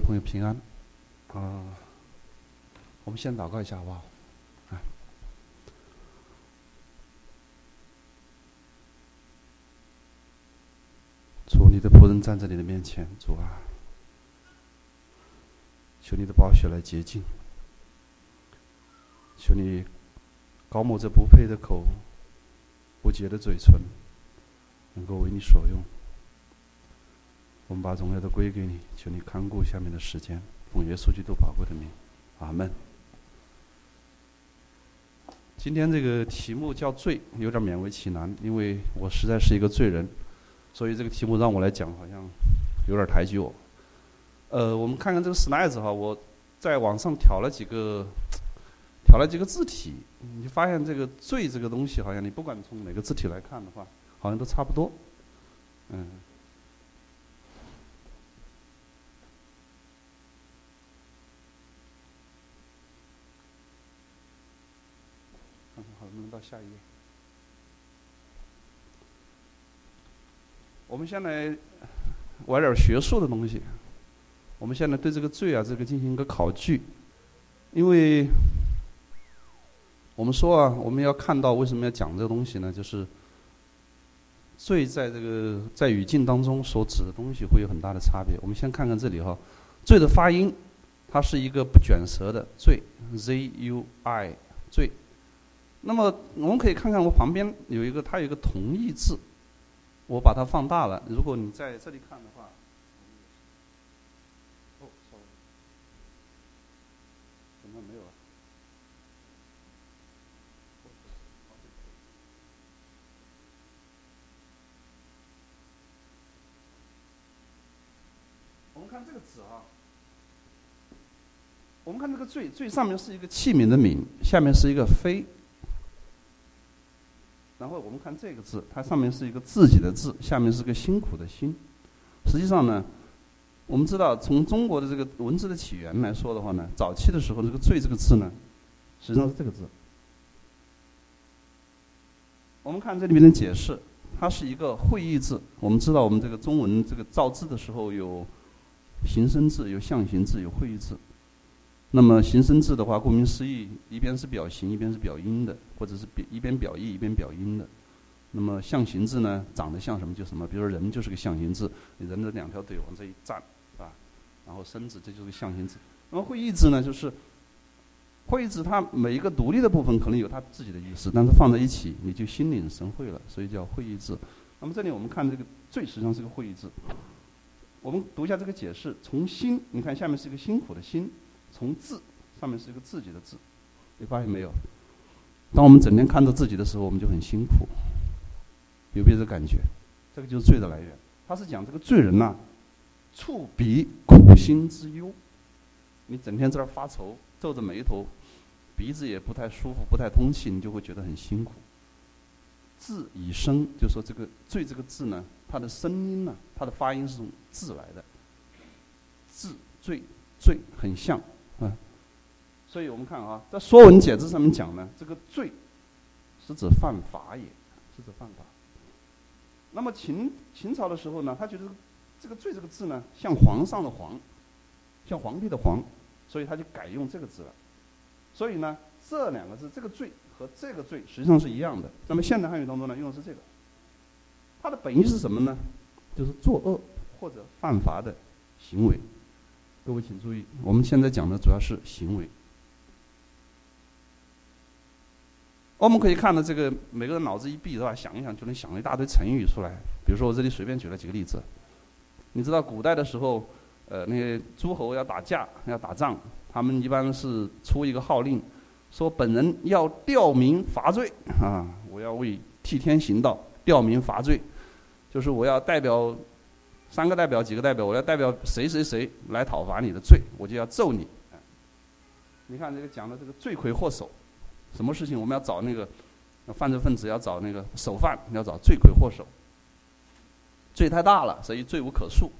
朋友平安，啊、我们先祷告一下好不好？啊，主，你的仆人站在你的面前，主啊，求你的宝血来洁净，求你高抹这不配的口，不洁的嘴唇，能够为你所用。我们把荣耀都归给你，求你看顾下面的时间，奉耶稣基督宝贵的名，阿门。今天这个题目叫罪，有点勉为其难，因为我实在是一个罪人，所以这个题目让我来讲，好像有点抬举我。呃，我们看看这个 slides 哈，我在网上挑了几个，挑了几个字体，你就发现这个“罪”这个东西，好像你不管从哪个字体来看的话，好像都差不多，嗯。看看好能不能下一页。我们先来玩点学术的东西。我们现在对这个罪啊，这个进行一个考据，因为我们说啊，我们要看到为什么要讲这个东西呢？就是罪在这个在语境当中所指的东西会有很大的差别。我们先看看这里哈，罪的发音，它是一个不卷舌的罪，z u i 罪。那么我们可以看看我旁边有一个，它有一个同义字，我把它放大了。如果你在这里看的话，哦，sorry，怎么没有？我们看这个字啊，我们看这个“最”最”上面是一个器皿的“皿”，下面是一个“非”。然后我们看这个字，它上面是一个自己的字，下面是个辛苦的辛。实际上呢，我们知道从中国的这个文字的起源来说的话呢，早期的时候这个“罪”这个字呢，实际上是这个字。我们看这里面的解释，它是一个会意字。我们知道我们这个中文这个造字的时候有形声字、有象形字、有会意字。那么形声字的话，顾名思义，一边是表形，一边是表音的，或者是表一边表意，一边表音的。那么象形字呢，长得像什么就什么，比如说人就是个象形字，人的两条腿往这一站，是吧？然后身子这就是个象形字。那么会意字呢，就是会意字它每一个独立的部分可能有它自己的意思，但是放在一起你就心领神会了，所以叫会意字。那么这里我们看这个“最”实际上是个会意字。我们读一下这个解释：从辛，你看下面是一个辛苦的辛。从字上面是一个自己的字，你发现没有？当我们整天看着自己的时候，我们就很辛苦，有没有这感觉？这个就是罪的来源。他是讲这个罪人呐、触鼻苦心之忧。你整天在那儿发愁，皱着眉头，鼻子也不太舒服，不太通气，你就会觉得很辛苦。字以声，就说这个“罪”这个字呢，它的声音呢，它的发音是从字来的。字罪罪很像。嗯，所以我们看啊，在《说文解字》上面讲呢，这个“罪”是指犯法也，是指犯法。那么秦秦朝的时候呢，他觉得这个“罪”这个字呢，像皇上的“皇”，像皇帝的“皇”，所以他就改用这个字了。所以呢，这两个字，这个“罪”和这个“罪”实际上是一样的。那么现代汉语当中呢，用的是这个。它的本意是什么呢？就是作恶或者犯法的行为。各位请注意，我们现在讲的主要是行为。我们可以看到，这个每个人脑子一闭，是吧？想一想就能想一大堆成语出来。比如说，我这里随便举了几个例子。你知道，古代的时候，呃，那些诸侯要打架、要打仗，他们一般是出一个号令，说本人要吊民伐罪啊，我要为替天行道，吊民伐罪，就是我要代表。三个代表，几个代表，我要代表谁谁谁来讨伐你的罪，我就要揍你。你看这个讲的这个罪魁祸首，什么事情我们要找那个犯罪分子，要找那个首犯，要找罪魁祸首。罪太大了，所以罪无可恕。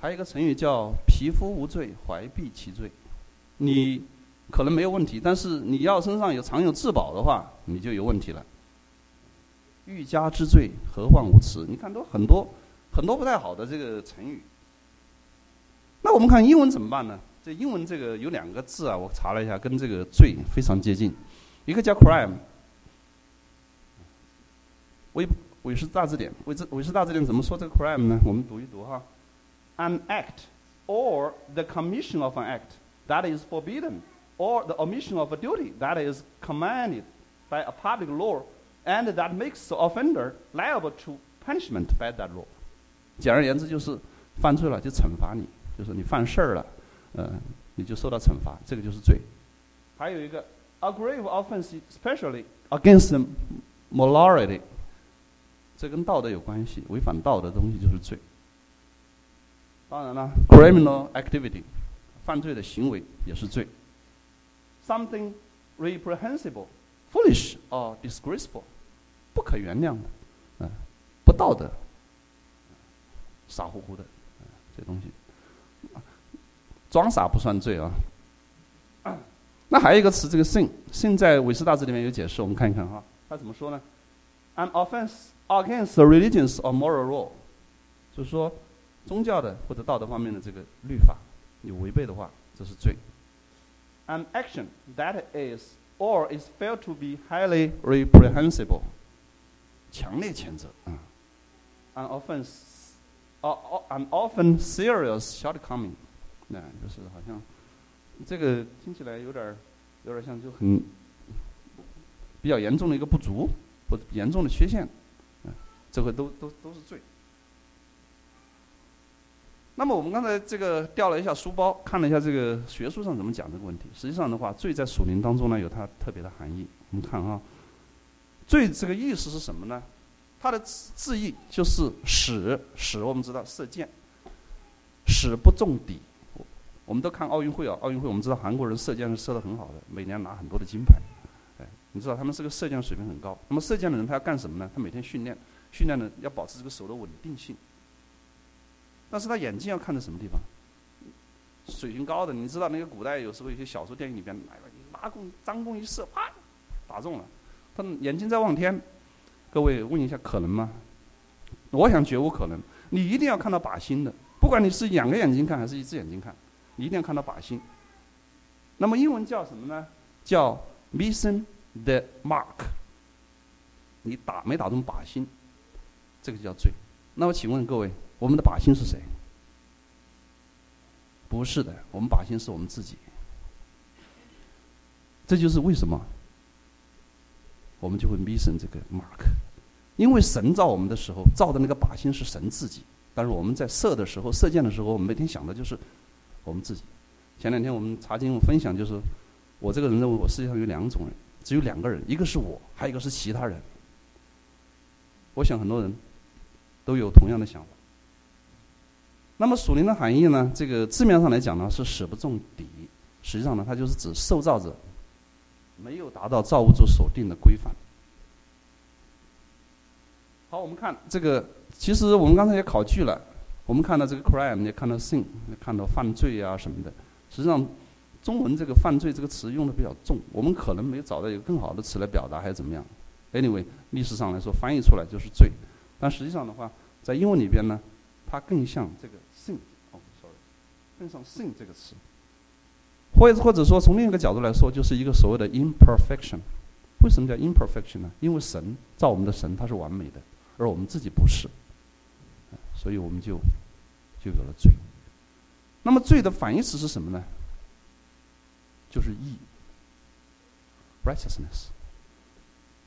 还有一个成语叫“匹夫无罪，怀璧其罪”。你可能没有问题，但是你要身上有藏有至宝的话，你就有问题了。欲加之罪，何患无辞？你看都很多。很多不太好的这个成语，那我们看英文怎么办呢？这英文这个有两个字啊，我查了一下，跟这个罪非常接近，一个叫 crime。韦韦氏大字典，韦字韦氏大字典怎么说这个 crime 呢？我们读一读哈，an act or the commission of an act that is forbidden or the omission of a duty that is commanded by a public law and that makes the offender liable to punishment by that law。简而言之就是犯罪了就惩罚你，就是你犯事儿了。呃，你就受到惩罚，这个就是罪。还有一个，a grave offense, especially against morality，这跟道德有关系，违反道德的东西就是罪。当然了，criminal activity，犯罪的行为也是罪。Something reprehensible, foolish or disgraceful，不可原谅的，嗯，不道德，傻乎乎的，这东西。装傻不算罪啊。那还有一个词，这个 sin，sin 在韦斯大字里面有解释，我们看一看哈，它怎么说呢？An offense against the religious or moral law，就是说宗教的或者道德方面的这个律法你违背的话，这是罪。An action that is or is felt to be highly reprehensible，强烈谴责啊。An offense, or an often serious shortcoming。那就是好像，这个听起来有点儿，有点像就很比较严重的一个不足或严重的缺陷，嗯，这个都都都是罪。那么我们刚才这个调了一下书包，看了一下这个学术上怎么讲这个问题。实际上的话，罪在属灵当中呢有它特别的含义。我们看啊，罪这个意思是什么呢？它的字字义就是矢矢我们知道射箭，矢不中底。我们都看奥运会啊，奥运会我们知道韩国人射箭是射得很好的，每年拿很多的金牌。哎，你知道他们这个射箭水平很高。那么射箭的人他要干什么呢？他每天训练，训练呢要保持这个手的稳定性。但是他眼睛要看在什么地方？水平高的，你知道那个古代有时候有些小说电影里边，来了，拉弓张弓一射，啪，打中了。他眼睛在望天。各位问一下，可能吗？我想绝无可能。你一定要看到靶心的，不管你是两个眼睛看还是一只眼睛看。你一定要看到靶心。那么英文叫什么呢？叫 missing the mark。你打没打中靶心，这个叫罪。那么请问各位，我们的靶心是谁？不是的，我们靶心是我们自己。这就是为什么我们就会 missing 这个 mark，因为神造我们的时候造的那个靶心是神自己，但是我们在射的时候、射箭的时候，我们每天想的就是。我们自己，前两天我们查经分享，就是我这个人认为我世界上有两种人，只有两个人，一个是我，还有一个是其他人。我想很多人都有同样的想法。那么属灵的含义呢？这个字面上来讲呢，是使不中底，实际上呢，它就是指受造者没有达到造物主所定的规范。好，我们看这个，其实我们刚才也考据了。我们看到这个 crime，也看到 sin，看到犯罪啊什么的。实际上，中文这个“犯罪”这个词用的比较重，我们可能没有找到一个更好的词来表达，还是怎么样？Anyway，历史上来说，翻译出来就是罪。但实际上的话，在英文里边呢，它更像这个 sin。哦，sorry，更像 sin 这个词。或者或者说，从另一个角度来说，就是一个所谓的 imperfection。为什么叫 imperfection 呢？因为神造我们的神他是完美的，而我们自己不是。所以我们就就有了罪。那么罪的反义词是什么呢？就是义，righteousness。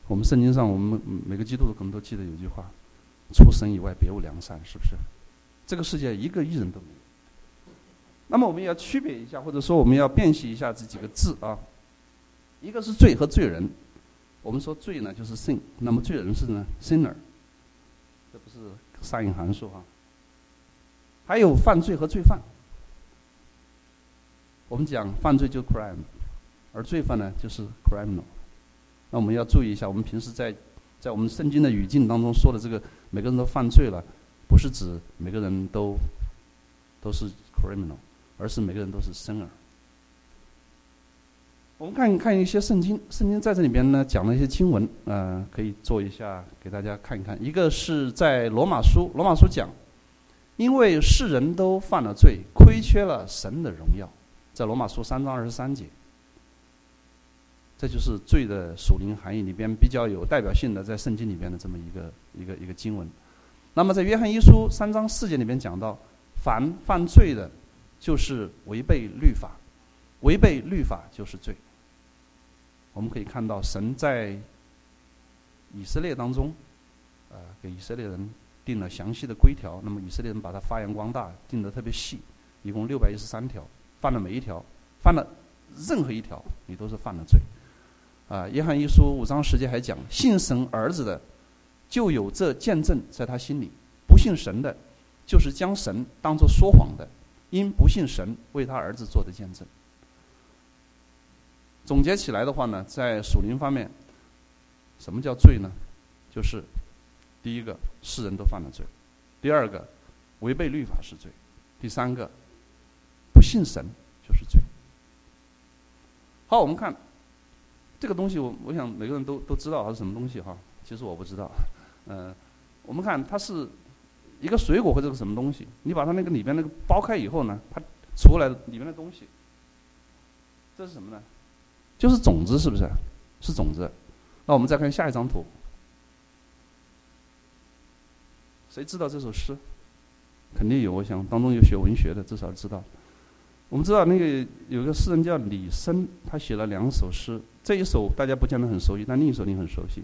我们圣经上，我们每个基督徒可能都记得有句话：“除神以外，别无良善。”是不是？这个世界一个义人都没有。那么我们要区别一下，或者说我们要辨析一下这几个字啊。一个是罪和罪人。我们说罪呢，就是 sin；那么罪人是呢，sinner。这不是。上引函数哈，还有犯罪和罪犯。我们讲犯罪就 crime，而罪犯呢就是 criminal。那我们要注意一下，我们平时在在我们圣经的语境当中说的这个每个人都犯罪了，不是指每个人都都是 criminal，而是每个人都是生儿。我们看看一些圣经，圣经在这里边呢讲了一些经文，呃，可以做一下给大家看一看。一个是在罗马书，罗马书讲因为世人都犯了罪，亏缺了神的荣耀，在罗马书三章二十三节。这就是罪的属灵含义里边比较有代表性的，在圣经里边的这么一个一个一个经文。那么在约翰一书三章四节里面讲到，凡犯罪的，就是违背律法，违背律法就是罪。我们可以看到神在以色列当中，呃，给以色列人定了详细的规条。那么以色列人把它发扬光大，定得特别细，一共六百一十三条，犯了每一条，犯了任何一条，你都是犯了罪。啊，约翰一书五章十节还讲，信神儿子的，就有这见证在他心里；不信神的，就是将神当作说谎的，因不信神为他儿子做的见证。总结起来的话呢，在属灵方面，什么叫罪呢？就是第一个，世人都犯了罪；第二个，违背律法是罪；第三个，不信神就是罪。好，我们看。这个东西我我想每个人都都知道它是什么东西哈，其实我不知道，嗯，我们看它是一个水果或者是什么东西，你把它那个里边那个剥开以后呢，它出来里面的东西，这是什么呢？就是种子是不是？是种子。那我们再看下一张图，谁知道这首诗？肯定有，我想当中有学文学的，至少知道。我们知道那个有个诗人叫李绅，他写了两首诗。这一首大家不见得很熟悉，但另一首你很熟悉。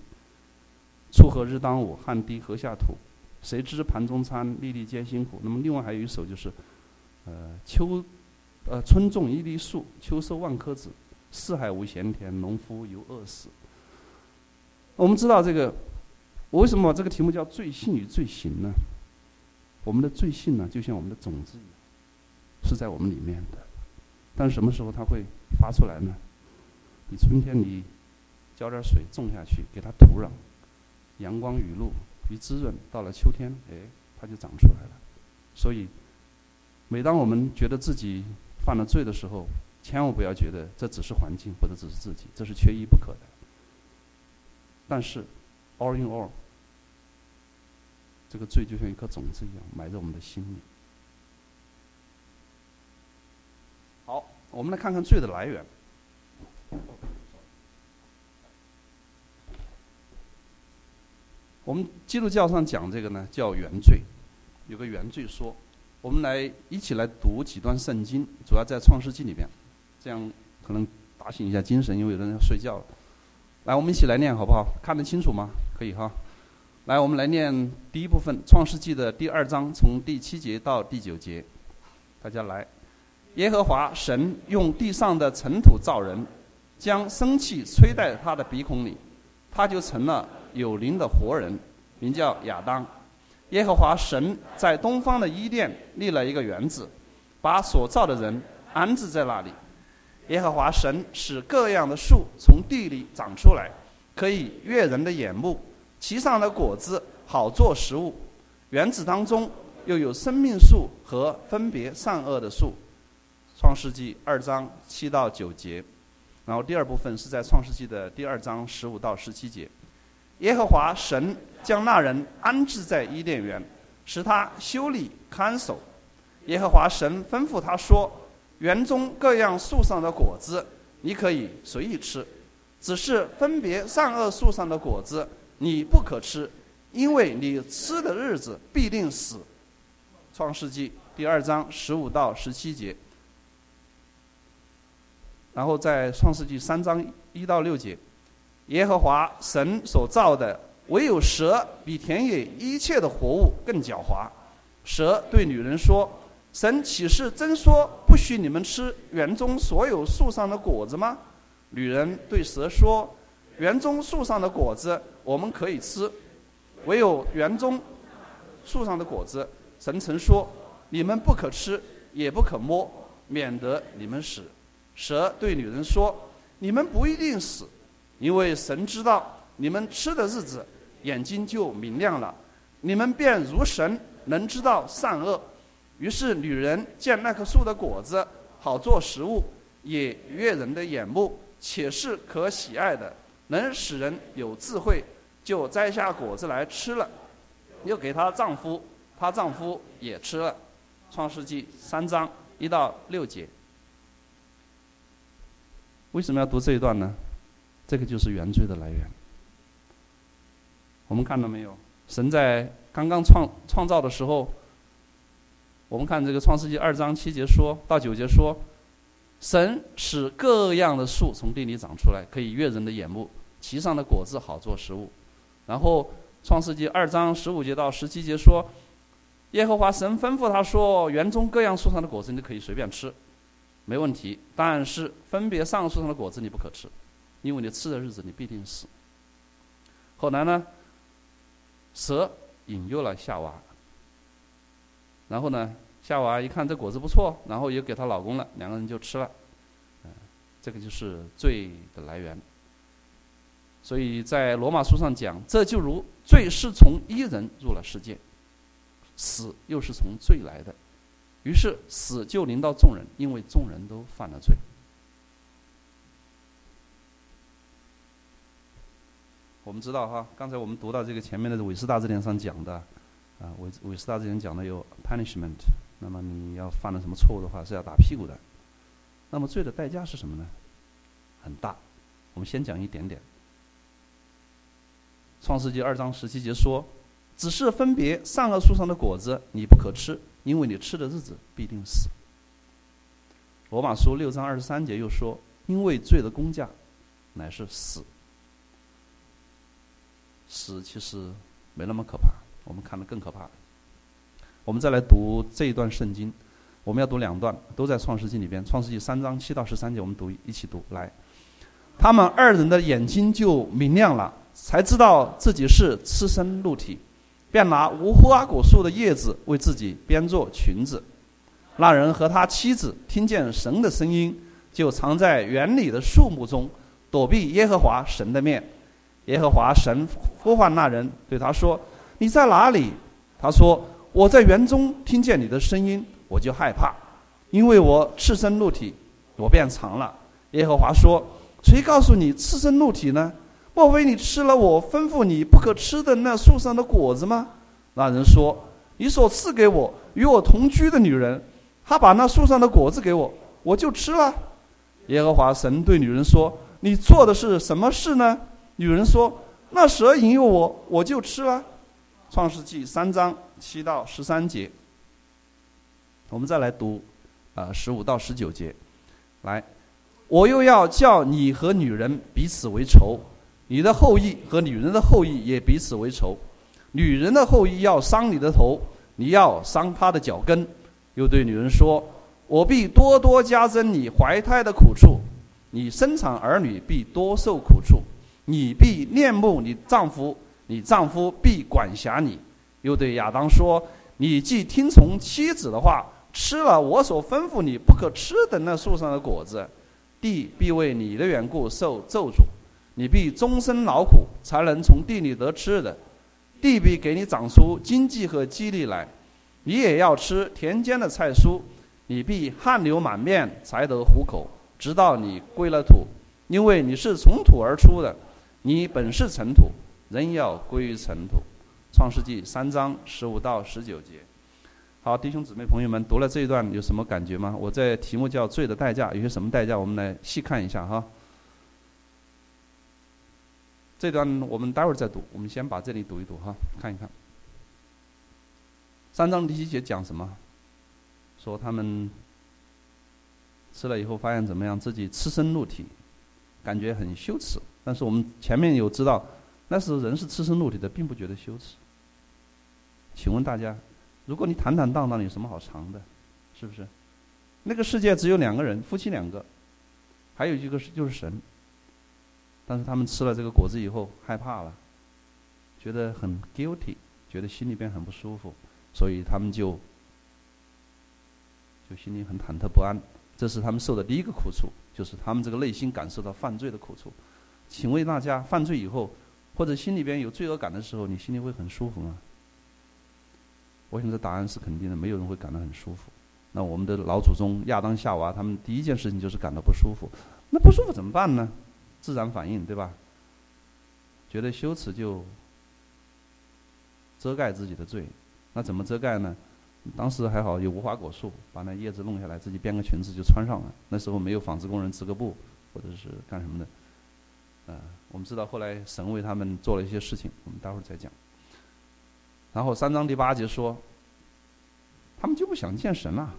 锄禾日当午，汗滴禾下土。谁知盘中餐，粒粒皆辛苦。那么另外还有一首就是，呃，秋，呃，春种一粒粟，秋收万颗子。四海无闲田，农夫犹饿死。我们知道这个，我为什么这个题目叫“罪性与罪行”呢？我们的罪性呢，就像我们的种子一样，是在我们里面的。但是什么时候它会发出来呢？你春天你浇点水种下去，给它土壤、阳光雨露一滋润，到了秋天，哎，它就长出来了。所以，每当我们觉得自己犯了罪的时候，千万不要觉得这只是环境或者只是自己，这是缺一不可的。但是，all in all，这个罪就像一颗种子一样埋在我们的心里。好，我们来看看罪的来源。我们基督教上讲这个呢，叫原罪，有个原罪说。我们来一起来读几段圣经，主要在创世纪里边，这样可能打醒一下精神，因为有的人要睡觉了。来，我们一起来念好不好？看得清楚吗？可以哈。来，我们来念第一部分《创世纪》的第二章，从第七节到第九节。大家来，耶和华神用地上的尘土造人。将生气吹在他的鼻孔里，他就成了有灵的活人，名叫亚当。耶和华神在东方的伊甸立了一个园子，把所造的人安置在那里。耶和华神使各样的树从地里长出来，可以悦人的眼目，其上的果子好做食物。园子当中又有生命树和分别善恶的树。创世纪二章七到九节。然后第二部分是在创世纪的第二章十五到十七节，耶和华神将那人安置在伊甸园，使他修理看守。耶和华神吩咐他说：“园中各样树上的果子，你可以随意吃，只是分别善恶树上的果子，你不可吃，因为你吃的日子必定死。”创世纪第二章十五到十七节。然后在创世纪三章一到六节，耶和华神所造的唯有蛇比田野一切的活物更狡猾。蛇对女人说：“神岂是真说不许你们吃园中所有树上的果子吗？”女人对蛇说：“园中树上的果子我们可以吃，唯有园中树上的果子，神曾说你们不可吃，也不可摸，免得你们死。”蛇对女人说：“你们不一定死，因为神知道你们吃的日子，眼睛就明亮了，你们便如神，能知道善恶。”于是女人见那棵树的果子好做食物，也悦人的眼目，且是可喜爱的，能使人有智慧，就摘下果子来吃了，又给她丈夫她丈夫也吃了。创世纪三章一到六节。为什么要读这一段呢？这个就是原罪的来源。我们看到没有？神在刚刚创创造的时候，我们看这个创世纪二章七节说到九节说，神使各样的树从地里长出来，可以悦人的眼目，其上的果子好做食物。然后创世纪二章十五节到十七节说，耶和华神吩咐他说，园中各样树上的果子你都可以随便吃。没问题，但是分别上树上的果子你不可吃，因为你吃的日子你必定死。后来呢，蛇引诱了夏娃，然后呢，夏娃一看这果子不错，然后也给她老公了，两个人就吃了。这个就是罪的来源。所以在罗马书上讲，这就如罪是从一人入了世界，死又是从罪来的。于是死就临到众人，因为众人都犯了罪。我们知道哈，刚才我们读到这个前面的韦斯大字典上讲的，啊，韦韦斯大字典讲的有 punishment，那么你要犯了什么错误的话是要打屁股的。那么罪的代价是什么呢？很大。我们先讲一点点。创世纪二章十七节说：“只是分别善恶树上的果子，你不可吃。”因为你吃的日子必定死。罗马书六章二十三节又说：“因为罪的工价乃是死。”死其实没那么可怕，我们看的更可怕。我们再来读这一段圣经，我们要读两段，都在创世纪里边。创世纪三章七到十三节，我们读一起读来。他们二人的眼睛就明亮了，才知道自己是赤身露体。便拿无花果树的叶子为自己编做裙子。那人和他妻子听见神的声音，就藏在园里的树木中，躲避耶和华神的面。耶和华神呼唤那人，对他说：“你在哪里？”他说：“我在园中听见你的声音，我就害怕，因为我赤身露体，我便藏了。”耶和华说：“谁告诉你赤身露体呢？”莫非你吃了我吩咐你不可吃的那树上的果子吗？那人说：“你所赐给我与我同居的女人，她把那树上的果子给我，我就吃了。”耶和华神对女人说：“你做的是什么事呢？”女人说：“那蛇引诱我，我就吃了。”创世纪三章七到十三节。我们再来读，啊，十五到十九节。来，我又要叫你和女人彼此为仇。你的后裔和女人的后裔也彼此为仇，女人的后裔要伤你的头，你要伤她的脚跟。又对女人说：“我必多多加增你怀胎的苦处，你生产儿女必多受苦处，你必恋慕你丈夫，你丈夫必管辖你。”又对亚当说：“你既听从妻子的话，吃了我所吩咐你不可吃的那树上的果子，地必为你的缘故受咒诅。”你必终身劳苦，才能从地里得吃的；地必给你长出经济和激励来。你也要吃田间的菜蔬。你必汗流满面，才得糊口，直到你归了土，因为你是从土而出的。你本是尘土，仍要归于尘土。创世纪三章十五到十九节。好，弟兄姊妹朋友们，读了这一段有什么感觉吗？我在题目叫“罪的代价”，有些什么代价？我们来细看一下哈。这段我们待会儿再读，我们先把这里读一读哈，看一看。三章第七节讲什么？说他们吃了以后发现怎么样？自己赤身露体，感觉很羞耻。但是我们前面有知道，那时人是赤身露体的，并不觉得羞耻。请问大家，如果你坦坦荡荡，有什么好藏的？是不是？那个世界只有两个人，夫妻两个，还有一个是就是神。但是他们吃了这个果子以后害怕了，觉得很 guilty，觉得心里边很不舒服，所以他们就就心里很忐忑不安。这是他们受的第一个苦楚，就是他们这个内心感受到犯罪的苦楚。请问大家，犯罪以后或者心里边有罪恶感的时候，你心里会很舒服吗？我想这答案是肯定的，没有人会感到很舒服。那我们的老祖宗亚当夏娃，他们第一件事情就是感到不舒服。那不舒服怎么办呢？自然反应，对吧？觉得羞耻就遮盖自己的罪，那怎么遮盖呢？当时还好有无花果树，把那叶子弄下来，自己编个裙子就穿上了。那时候没有纺织工人织个布，或者是干什么的。呃，我们知道后来神为他们做了一些事情，我们待会儿再讲。然后三章第八节说，他们就不想见神了。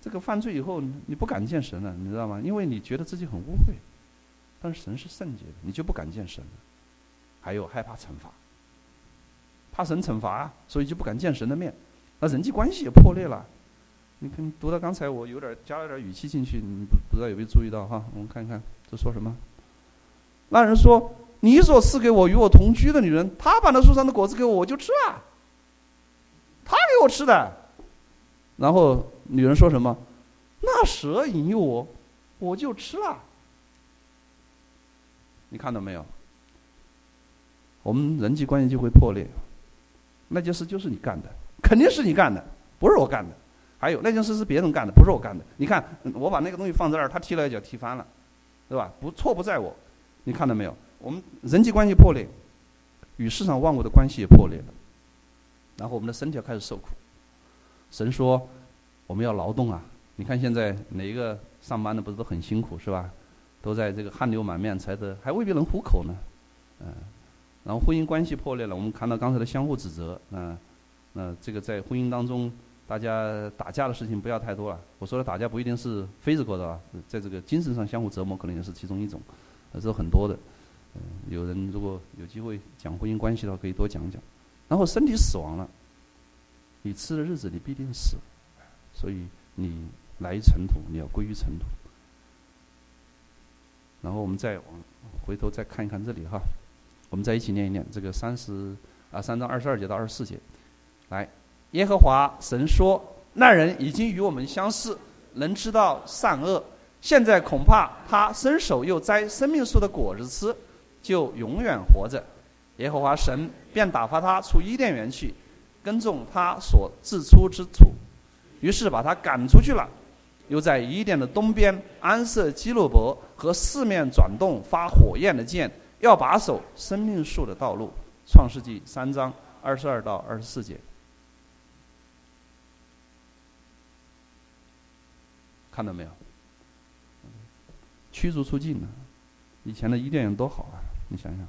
这个犯罪以后，你不敢见神了，你知道吗？因为你觉得自己很污秽，但是神是圣洁的，你就不敢见神了。还有害怕惩罚，怕神惩罚，所以就不敢见神的面。那人际关系也破裂了。你看，读到刚才我有点加了点语气进去，你不不知道有没有注意到哈？我们看看这说什么。那人说：“你所赐给我与我同居的女人，她把那树上的果子给我，我就吃了。她给我吃的。”然后女人说什么？“那蛇引诱我，我就吃了。”你看到没有？我们人际关系就会破裂。那件事就是你干的。肯定是你干的，不是我干的。还有那件事是别人干的，不是我干的。你看，我把那个东西放在那儿，他踢了一脚，踢翻了，对吧？不错不在我。你看到没有？我们人际关系破裂，与世上万物的关系也破裂了。然后我们的身体要开始受苦。神说，我们要劳动啊！你看现在哪一个上班的不是都很辛苦是吧？都在这个汗流满面才得，还未必能糊口呢。嗯，然后婚姻关系破裂了，我们看到刚才的相互指责，嗯。那这个在婚姻当中，大家打架的事情不要太多了。我说的打架不一定是 physical 的啊，在这个精神上相互折磨，可能也是其中一种，这是很多的。嗯，有人如果有机会讲婚姻关系的话，可以多讲讲。然后身体死亡了，你吃的日子你必定死，所以你来于尘土，你要归于尘土。然后我们再往回头再看一看这里哈，我们再一起念一念这个三十啊三章二十二节到二十四节。来，耶和华神说：“那人已经与我们相似，能知道善恶。现在恐怕他伸手又摘生命树的果子吃，就永远活着。”耶和华神便打发他出伊甸园去，耕种他所自出之土。于是把他赶出去了，又在伊甸的东边安设基路伯和四面转动发火焰的剑，要把守生命树的道路。创世纪三章二十二到二十四节。看到没有？驱逐出境呢。以前的伊甸园多好啊！你想想，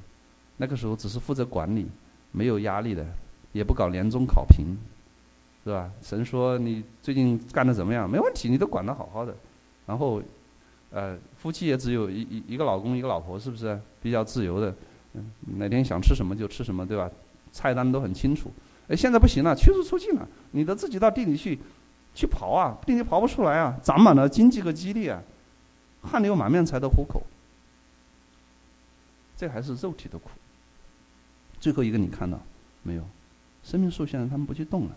那个时候只是负责管理，没有压力的，也不搞年终考评，是吧？神说你最近干的怎么样？没问题，你都管得好好的。然后，呃，夫妻也只有一一一个老公一个老婆，是不是比较自由的？嗯，哪天想吃什么就吃什么，对吧？菜单都很清楚。哎，现在不行了，驱逐出境了，你得自己到地里去。去刨啊，地里刨不出来啊，长满了荆棘和蒺藜啊，汗流满面才得糊口。这还是肉体的苦。最后一个你看到没有？生命树现在他们不去动了。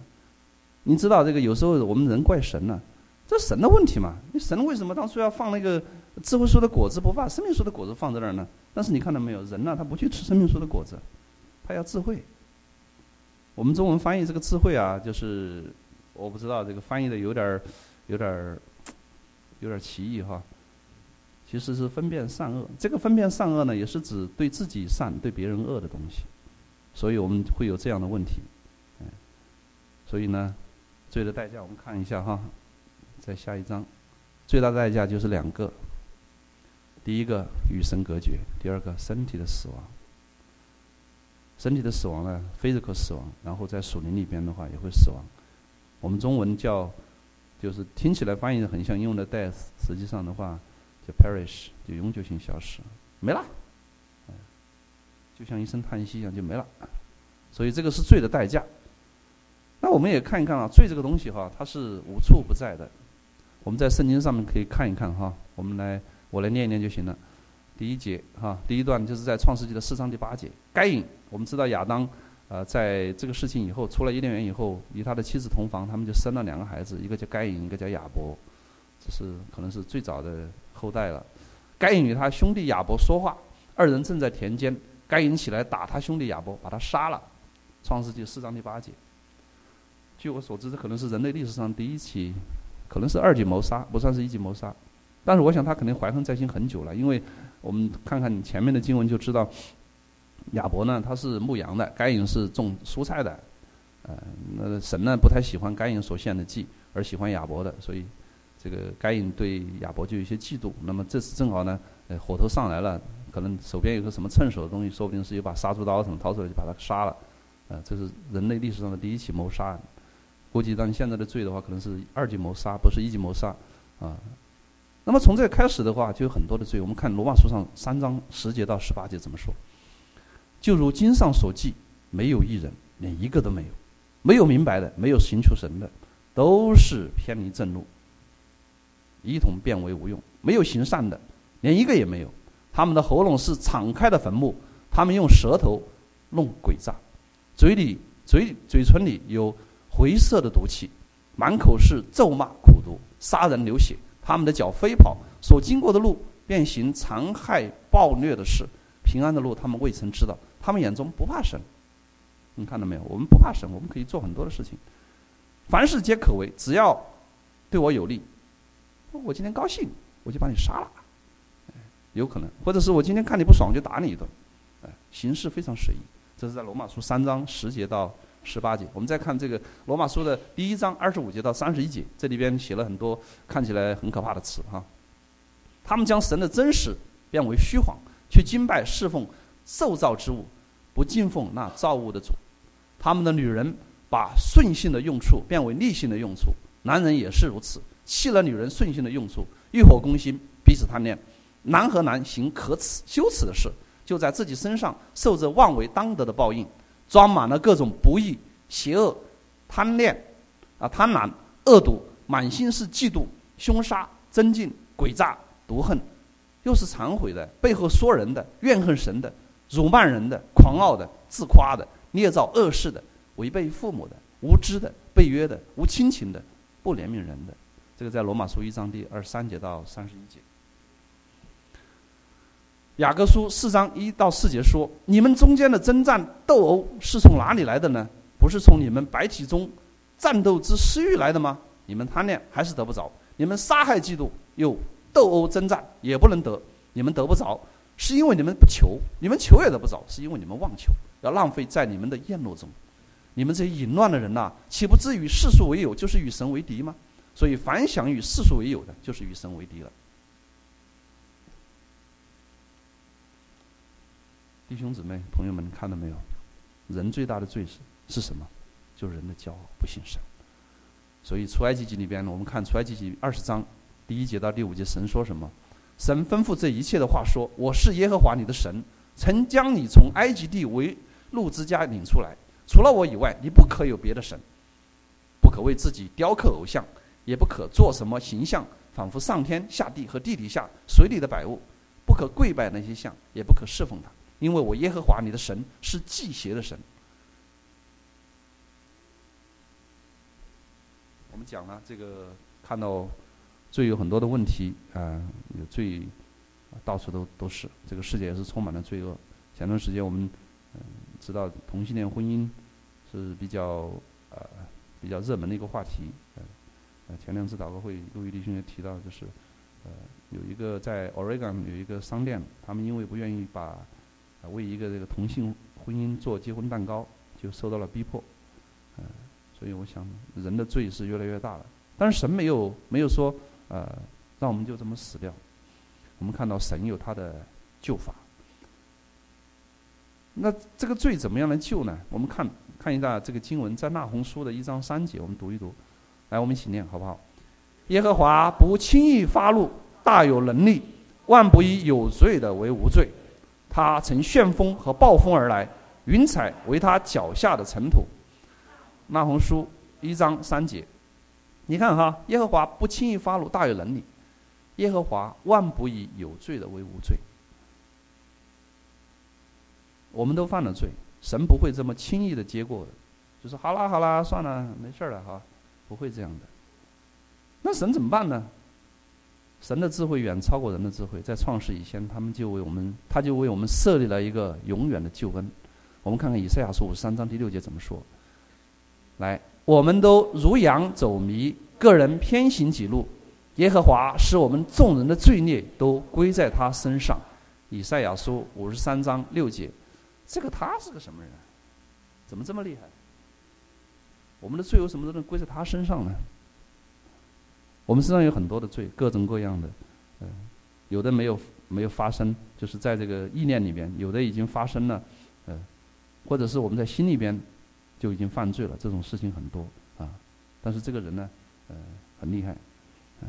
你知道这个有时候我们人怪神呢，这神的问题嘛？你神为什么当初要放那个智慧树的果子，不把生命树的果子放在那儿呢？但是你看到没有？人呢，他不去吃生命树的果子，他要智慧。我们中文翻译这个智慧啊，就是。我不知道这个翻译的有点儿，有点儿，有点儿奇异哈。其实是分辨善恶，这个分辨善恶呢，也是指对自己善、对别人恶的东西。所以我们会有这样的问题。所以呢，罪的代价我们看一下哈，在下一章，最大代价就是两个：第一个与神隔绝，第二个身体的死亡。身体的死亡呢，physical 死亡，然后在属灵里边的话也会死亡。我们中文叫，就是听起来翻译的很像英文的 death，实际上的话叫 perish，就永久性消失，没了，就像一声叹息一样就没了。所以这个是罪的代价。那我们也看一看啊，罪这个东西哈，它是无处不在的。我们在圣经上面可以看一看哈，我们来我来念一念就行了。第一节哈，第一段就是在创世纪的四章第八节，该隐，我们知道亚当。呃，在这个事情以后，出了伊甸园以后，与他的妻子同房，他们就生了两个孩子，一个叫该隐，一个叫亚伯，这是可能是最早的后代了。该隐与他兄弟亚伯说话，二人正在田间，该隐起来打他兄弟亚伯，把他杀了。创世纪四章第八节。据我所知，这可能是人类历史上第一起，可能是二级谋杀，不算是一级谋杀。但是我想他肯定怀恨在心很久了，因为我们看看前面的经文就知道。亚伯呢，他是牧羊的；该隐是种蔬菜的。呃，那神呢不太喜欢该隐所献的祭，而喜欢亚伯的，所以这个该隐对亚伯就有些嫉妒。那么这次正好呢，呃，火头上来了，可能手边有个什么趁手的东西，说不定是有把杀猪刀什么掏出来就把他杀了。呃，这是人类历史上的第一起谋杀案。估计按现在的罪的话，可能是二级谋杀，不是一级谋杀啊。那么从这开始的话，就有很多的罪。我们看罗马书上三章十节到十八节怎么说？就如经上所记，没有一人，连一个都没有，没有明白的，没有寻求神的，都是偏离正路，一同变为无用。没有行善的，连一个也没有。他们的喉咙是敞开的坟墓，他们用舌头弄诡诈，嘴里嘴嘴唇里有灰色的毒气，满口是咒骂苦毒，杀人流血。他们的脚飞跑，所经过的路便行残害暴虐的事。平安的路，他们未曾知道。他们眼中不怕神，你看到没有？我们不怕神，我们可以做很多的事情，凡事皆可为，只要对我有利。我今天高兴，我就把你杀了，有可能；或者是我今天看你不爽，就打你一顿。哎，形式非常随意。这是在罗马书三章十节到。十八节，我们再看这个罗马书的第一章二十五节到三十一节，这里边写了很多看起来很可怕的词哈。他们将神的真实变为虚谎，去敬拜侍奉受造之物，不敬奉那造物的主。他们的女人把顺性的用处变为逆性的用处，男人也是如此，弃了女人顺性的用处，欲火攻心，彼此贪恋。男和男行可耻羞耻的事，就在自己身上受着妄为当得的报应。装满了各种不义、邪恶、贪恋、啊贪婪、恶毒，满心是嫉妒、凶杀、增进、诡诈、毒恨，又是忏悔的，背后说人的，怨恨神的，辱骂人的，狂傲的，自夸的，捏造恶事的，违背父母的，无知的，背约的，无亲情的，不怜悯人的。这个在罗马书一章第二十三节到三十一节。雅各书四章一到四节说：“你们中间的征战斗殴是从哪里来的呢？不是从你们白体中战斗之私欲来的吗？你们贪恋还是得不着；你们杀害嫉妒又斗殴征战也不能得。你们得不着，是因为你们不求；你们求也得不着，是因为你们妄求，要浪费在你们的宴乐中。你们这些淫乱的人呐，岂不知与世俗为友，就是与神为敌吗？所以，凡想与世俗为友的，就是与神为敌了。”弟兄姊妹、朋友们，看到没有？人最大的罪是是什么？就是人的骄傲，不信神。所以出埃及记里边呢，我们看出埃及记二十章第一节到第五节，神说什么？神吩咐这一切的话说：“我是耶和华你的神，曾将你从埃及地为路之家领出来。除了我以外，你不可有别的神，不可为自己雕刻偶像，也不可做什么形象，仿佛上天下地和地底下水里的百物，不可跪拜那些像，也不可侍奉他。”因为我耶和华你的神是祭邪的神。我们讲了这个，看到罪有很多的问题啊，有罪到处都都是，这个世界也是充满了罪恶。前段时间我们嗯知道同性恋婚姻是比较呃比较热门的一个话题。呃，前两次祷告会，陆玉弟兄也提到，就是呃有一个在 Oregon 有一个商店，他们因为不愿意把为一个这个同性婚姻做结婚蛋糕，就受到了逼迫，嗯，所以我想人的罪是越来越大了。但是神没有没有说，呃，让我们就这么死掉。我们看到神有他的救法。那这个罪怎么样来救呢？我们看看一下这个经文，在那红书的一章三节，我们读一读。来，我们一起念好不好？耶和华不轻易发怒，大有能力，万不以有罪的为无罪。他乘旋风和暴风而来，云彩为他脚下的尘土。那红书一章三节，你看哈，耶和华不轻易发怒，大有能力。耶和华万不以有罪的为无罪。我们都犯了罪，神不会这么轻易的接过，就说好啦好啦，算了，没事了哈，不会这样的。那神怎么办呢？神的智慧远超过人的智慧，在创世以前，他们就为我们，他就为我们设立了一个永远的救恩。我们看看以赛亚书五十三章第六节怎么说：“来，我们都如羊走迷，个人偏行己路，耶和华使我们众人的罪孽都归在他身上。”以赛亚书五十三章六节，这个他是个什么人？怎么这么厉害？我们的罪有什么都能归在他身上呢？我们身上有很多的罪，各种各样的，嗯，有的没有没有发生，就是在这个意念里边；有的已经发生了，嗯，或者是我们在心里边就已经犯罪了。这种事情很多啊，但是这个人呢，呃，很厉害，嗯，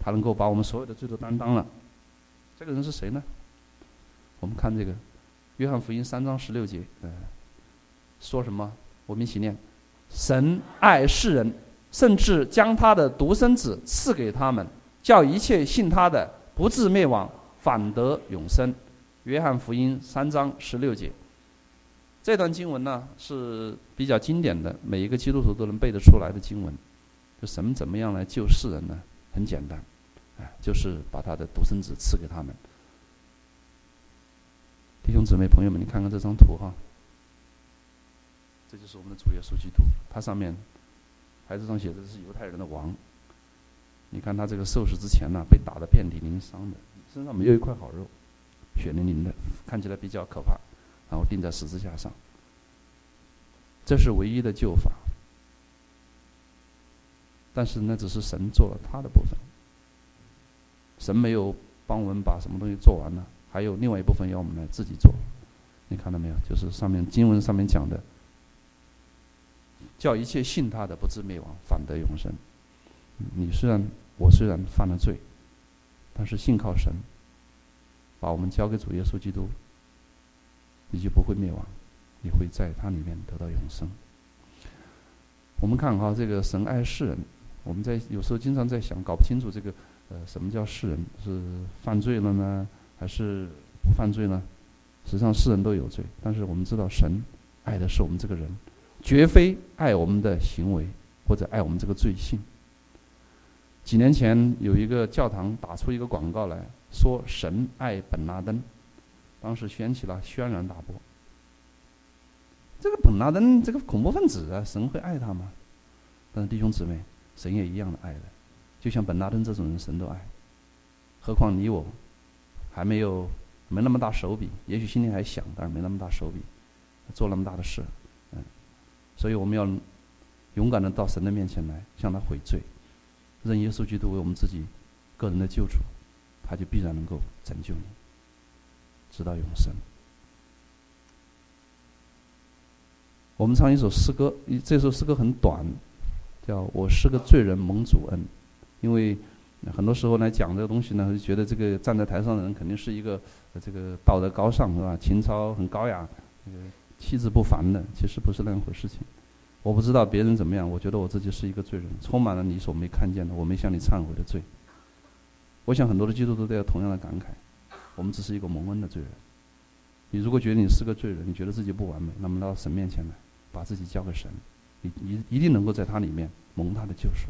他能够把我们所有的罪都担当了。这个人是谁呢？我们看这个《约翰福音》三章十六节，嗯，说什么？我们一起念：神爱世人。甚至将他的独生子赐给他们，叫一切信他的不至灭亡，反得永生。约翰福音三章十六节。这段经文呢是比较经典的，每一个基督徒都能背得出来的经文。就神怎么样来救世人呢？很简单，哎，就是把他的独生子赐给他们。弟兄姊妹朋友们，你看看这张图哈，这就是我们的主耶稣基督，他上面。牌子上写的是犹太人的王。你看他这个受死之前呢，被打得遍体鳞伤的，身上没有一块好肉，血淋淋的，看起来比较可怕。然后钉在十字架上，这是唯一的救法。但是那只是神做了他的部分，神没有帮我们把什么东西做完了，还有另外一部分要我们来自己做。你看到没有？就是上面经文上面讲的。叫一切信他的不至灭亡，反得永生。你虽然我虽然犯了罪，但是信靠神，把我们交给主耶稣基督，你就不会灭亡，你会在他里面得到永生。我们看哈，这个神爱世人，我们在有时候经常在想，搞不清楚这个呃，什么叫世人？是犯罪了呢，还是不犯罪呢？实际上，世人都有罪，但是我们知道，神爱的是我们这个人。绝非爱我们的行为，或者爱我们这个罪性。几年前有一个教堂打出一个广告来说：“神爱本拉登。”当时掀起了轩然大波。这个本拉登这个恐怖分子啊，神会爱他吗？但是弟兄姊妹，神也一样的爱的，就像本拉登这种人，神都爱。何况你我，还没有没那么大手笔，也许心里还想，但是没那么大手笔，做那么大的事。所以我们要勇敢的到神的面前来，向他悔罪，认耶稣基督为我们自己个人的救主，他就必然能够拯救你，直到永生。我们唱一首诗歌，这首诗歌很短，叫《我是个罪人蒙主恩》，因为很多时候来讲这个东西呢，就觉得这个站在台上的人肯定是一个这个道德高尚是吧？情操很高雅，气质不凡的，其实不是那样回事。情，我不知道别人怎么样，我觉得我自己是一个罪人，充满了你所没看见的，我没向你忏悔的罪。我想很多的基督徒都有同样的感慨，我们只是一个蒙恩的罪人。你如果觉得你是个罪人，你觉得自己不完美，那么到神面前来，把自己交给神，你你一定能够在他里面蒙他的救赎。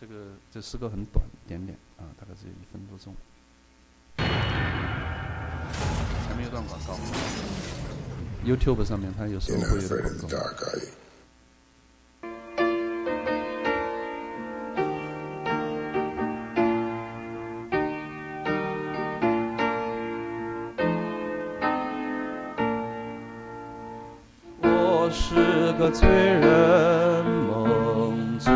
这个这诗歌很短，点点啊，大概只有一分多钟。前面有段广告，YouTube 上面它有时候会有广告。我是个罪人。